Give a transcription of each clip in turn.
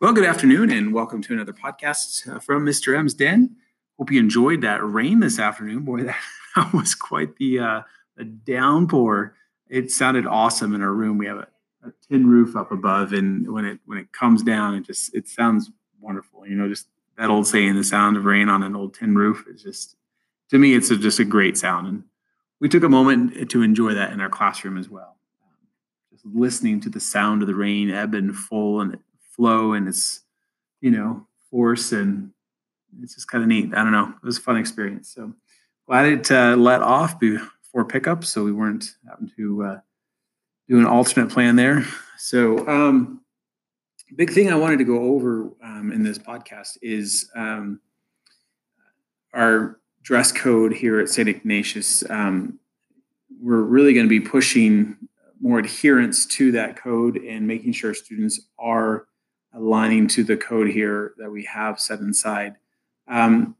Well, good afternoon and welcome to another podcast uh, from Mr. M's Den. Hope you enjoyed that rain this afternoon. Boy, that was quite the, uh, the downpour. It sounded awesome in our room. We have a, a, tin roof up above, and when it when it comes down, it just it sounds wonderful. You know, just that old saying, "The sound of rain on an old tin roof." is just to me, it's a, just a great sound, and we took a moment to enjoy that in our classroom as well. Just listening to the sound of the rain ebb and full, and flow and its you know force and it's just kind of neat. I don't know. It was a fun experience. So glad it uh, let off before pickup, so we weren't having to uh, do an alternate plan there. So um, big thing I wanted to go over um, in this podcast is um, our dress code here at St. Ignatius. Um, we're really going to be pushing more adherence to that code and making sure students are aligning to the code here that we have set inside. Um,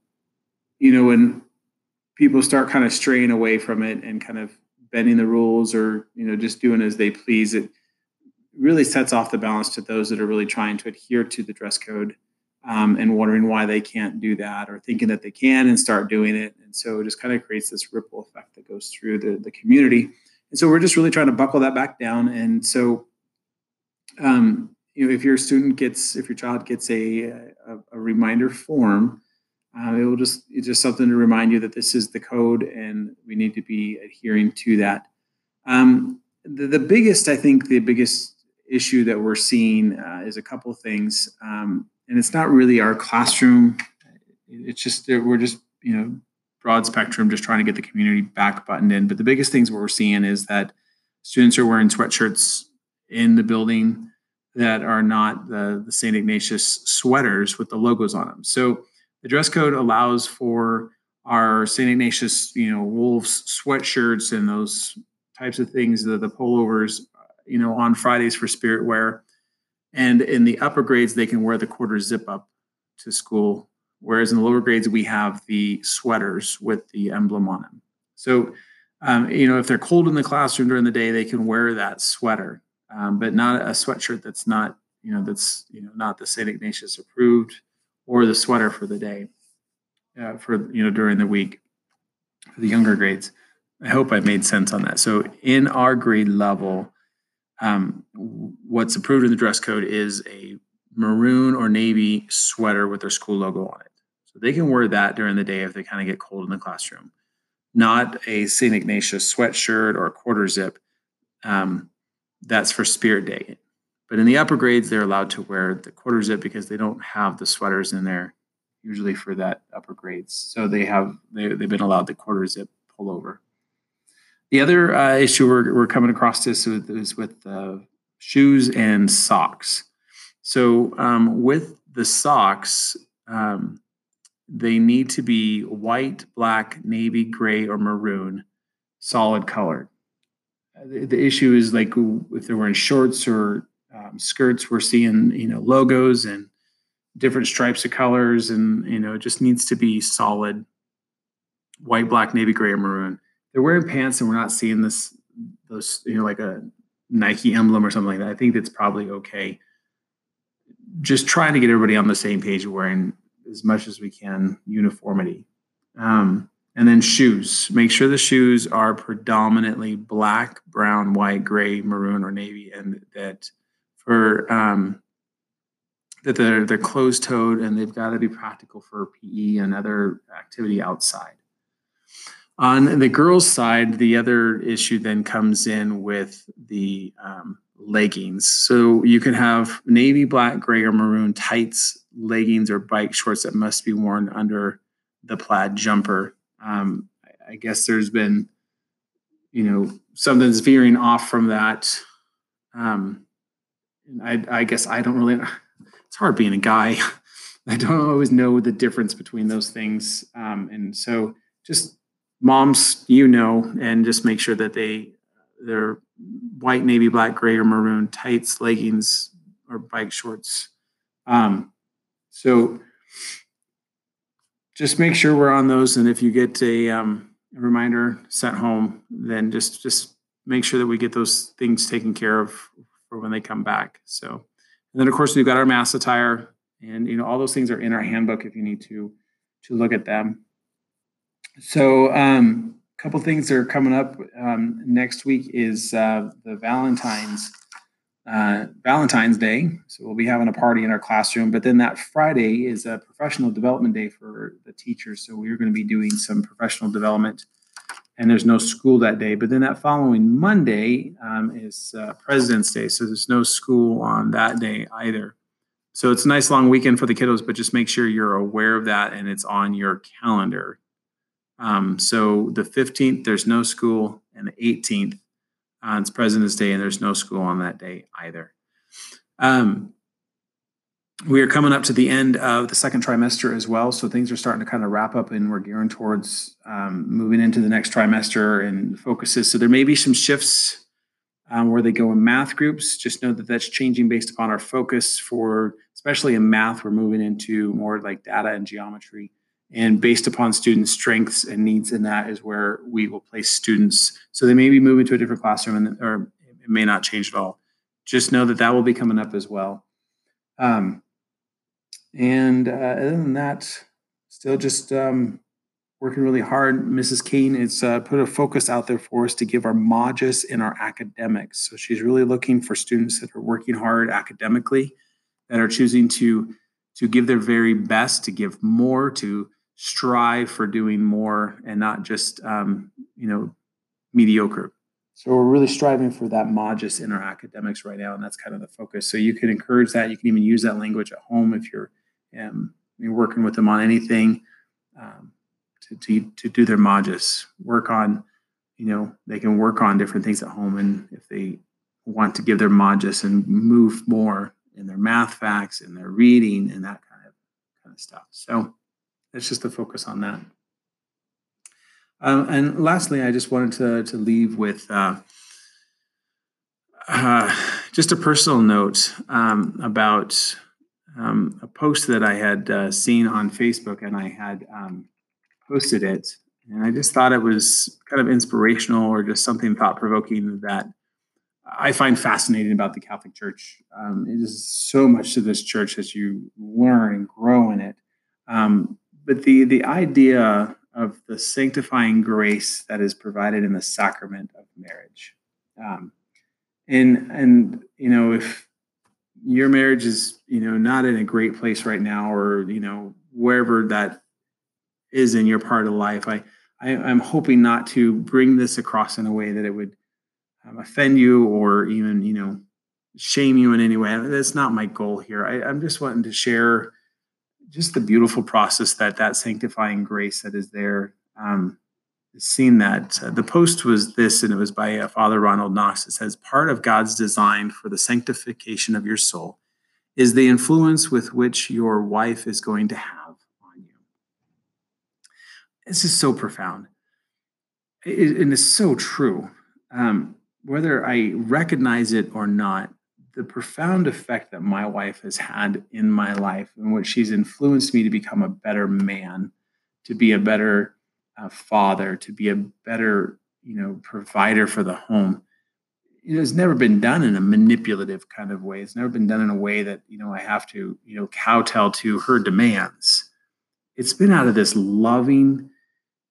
you know, when people start kind of straying away from it and kind of bending the rules or, you know, just doing as they please, it really sets off the balance to those that are really trying to adhere to the dress code um, and wondering why they can't do that or thinking that they can and start doing it. And so it just kind of creates this ripple effect that goes through the, the community. And so we're just really trying to buckle that back down. And so, um, you know, if your student gets, if your child gets a, a, a reminder form, uh, it will just, it's just something to remind you that this is the code and we need to be adhering to that. Um, the, the biggest, I think, the biggest issue that we're seeing uh, is a couple of things. Um, and it's not really our classroom. It's just, we're just, you know, broad spectrum, just trying to get the community back buttoned in. But the biggest things what we're seeing is that students are wearing sweatshirts in the building that are not the, the St. Ignatius sweaters with the logos on them. So the dress code allows for our St. Ignatius, you know, Wolves sweatshirts and those types of things, the, the pullovers, you know, on Fridays for spirit wear. And in the upper grades, they can wear the quarter zip up to school. Whereas in the lower grades, we have the sweaters with the emblem on them. So, um, you know, if they're cold in the classroom during the day, they can wear that sweater um, but not a sweatshirt that's not you know that's you know not the St. Ignatius approved or the sweater for the day uh, for you know during the week for the younger grades. I hope I made sense on that. So in our grade level, um, what's approved in the dress code is a maroon or navy sweater with their school logo on it. So they can wear that during the day if they kind of get cold in the classroom. Not a St. Ignatius sweatshirt or a quarter zip. Um, that's for Spirit Day. But in the upper grades, they're allowed to wear the quarter zip because they don't have the sweaters in there usually for that upper grades. So they have they, they've been allowed the quarter zip pullover. The other uh, issue we're, we're coming across this with, is with uh, shoes and socks. So um, with the socks, um, they need to be white, black, navy, gray, or maroon, solid colored the, the issue is like if they're wearing shorts or um, skirts, we're seeing you know logos and different stripes of colors, and you know it just needs to be solid white, black, navy, gray, or maroon. They're wearing pants, and we're not seeing this those you know like a Nike emblem or something like that. I think that's probably okay. Just trying to get everybody on the same page, wearing as much as we can uniformity. Um, and then shoes. Make sure the shoes are predominantly black, brown, white, gray, maroon, or navy, and that for um, that they're they're closed toed and they've got to be practical for PE and other activity outside. On the girls' side, the other issue then comes in with the um, leggings. So you can have navy, black, gray, or maroon tights, leggings, or bike shorts that must be worn under the plaid jumper um, I guess there's been, you know, something's veering off from that. Um, I, I guess I don't really. It's hard being a guy. I don't always know the difference between those things, um, and so just moms, you know, and just make sure that they they're white, navy, black, gray, or maroon tights, leggings, or bike shorts. Um, so just make sure we're on those. And if you get a, um, reminder sent home, then just just make sure that we get those things taken care of for when they come back. So, And then of course we've got our mass attire, and you know all those things are in our handbook if you need to to look at them. So um, a couple things that are coming up um, next week is uh, the Valentine's uh, Valentine's Day. So we'll be having a party in our classroom. But then that Friday is a professional development day for the teachers. So we're going to be doing some professional development, and there's no school that day. But then that following Monday um, is uh, President's Day. So there's no school on that day either. So it's a nice long weekend for the kiddos, but just make sure you're aware of that and it's on your calendar. Um, so the 15th, there's no school, and the 18th, uh, it's President's Day, and there's no school on that day either. Um, we are coming up to the end of the second trimester as well, so things are starting to kind of wrap up, and we're gearing towards um, moving into the next trimester and focuses. So there may be some shifts um, where they go in math groups. Just know that that's changing based upon our focus for, especially in math, we're moving into more like data and geometry and based upon students' strengths and needs in that is where we will place students. So they may be moving to a different classroom and or it may not change at all. Just know that that will be coming up as well. Um, and uh, other than that still just um, working really hard. Mrs kane has uh, put a focus out there for us to give our magis in our academics. So she's really looking for students that are working hard academically that are choosing to to give their very best to give more to strive for doing more and not just um, you know mediocre. So we're really striving for that magis in our academics right now and that's kind of the focus. So you can encourage that. You can even use that language at home if you're um, you're working with them on anything um, to, to, to do their magis work on you know they can work on different things at home and if they want to give their magis and move more in their math facts and their reading and that kind of kind of stuff. So it's just to focus on that. Um, and lastly, I just wanted to, to leave with uh, uh, just a personal note um, about um, a post that I had uh, seen on Facebook, and I had um, posted it. And I just thought it was kind of inspirational or just something thought provoking that I find fascinating about the Catholic Church. Um, it is so much to this church as you learn and grow in it. Um, but the the idea of the sanctifying grace that is provided in the sacrament of marriage um, and and you know if your marriage is you know not in a great place right now or you know wherever that is in your part of life i, I am hoping not to bring this across in a way that it would um, offend you or even you know shame you in any way. That's not my goal here. I, i'm just wanting to share just the beautiful process that that sanctifying grace that is there. Um, seen that uh, the post was this, and it was by uh, Father Ronald Knox. It says, "Part of God's design for the sanctification of your soul is the influence with which your wife is going to have on you." This is so profound, it, and it's so true. Um, whether I recognize it or not, the profound effect that my wife has had in my life and what she's influenced me to become a better man to be a better uh, father to be a better you know provider for the home it has never been done in a manipulative kind of way. It's never been done in a way that you know i have to you know kowtow to her demands. It's been out of this loving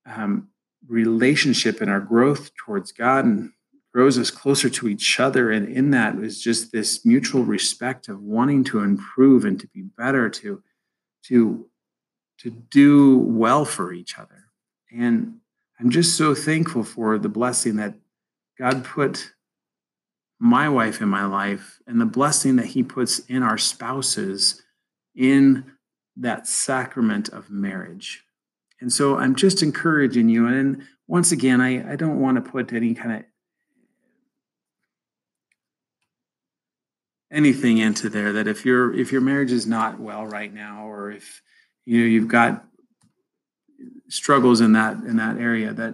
um, relationship and our growth towards god and grows us closer to each other. And in that is just this mutual respect of wanting to improve and to be better, to, to, to do well for each other. And I'm just so thankful for the blessing that God put my wife in my life and the blessing that He puts in our spouses in that sacrament of marriage. And so I'm just encouraging you. And once again, I, I don't want to put any kind of anything into there that if your if your marriage is not well right now or if you know you've got struggles in that in that area that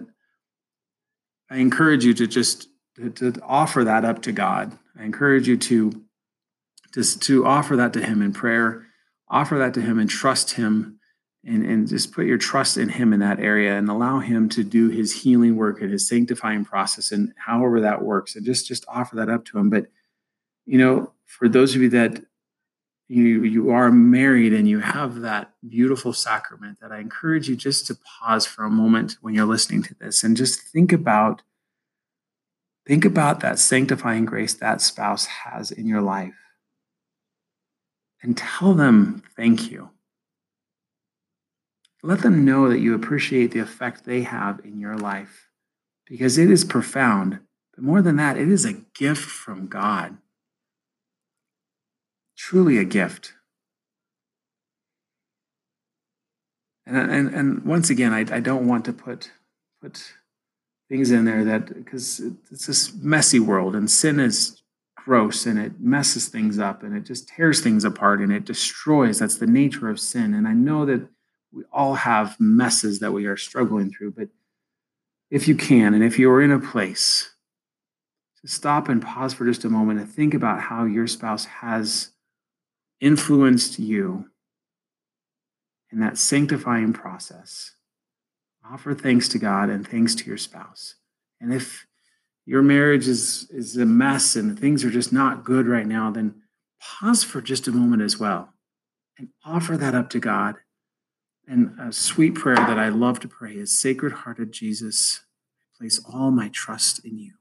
i encourage you to just to, to offer that up to god. I encourage you to just to offer that to him in prayer. Offer that to him and trust him and, and just put your trust in him in that area and allow him to do his healing work and his sanctifying process and however that works and just just offer that up to him. But you know for those of you that you you are married and you have that beautiful sacrament that I encourage you just to pause for a moment when you're listening to this and just think about think about that sanctifying grace that spouse has in your life and tell them thank you. Let them know that you appreciate the effect they have in your life because it is profound. But more than that, it is a gift from God truly a gift. And, and, and once again, I, I don't want to put, put things in there that, because it's this messy world and sin is gross and it messes things up and it just tears things apart and it destroys. That's the nature of sin. And I know that we all have messes that we are struggling through, but if you can, and if you're in a place to stop and pause for just a moment and think about how your spouse has influenced you in that sanctifying process, offer thanks to God and thanks to your spouse. And if your marriage is, is a mess and things are just not good right now, then pause for just a moment as well and offer that up to God. And a sweet prayer that I love to pray is Sacred Hearted Jesus, I place all my trust in you.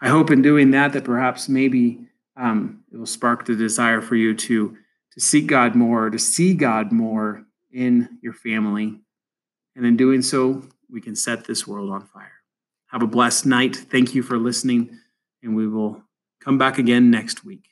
I hope in doing that, that perhaps maybe um, it will spark the desire for you to to seek God more, to see God more in your family, and in doing so, we can set this world on fire. Have a blessed night. Thank you for listening, and we will come back again next week.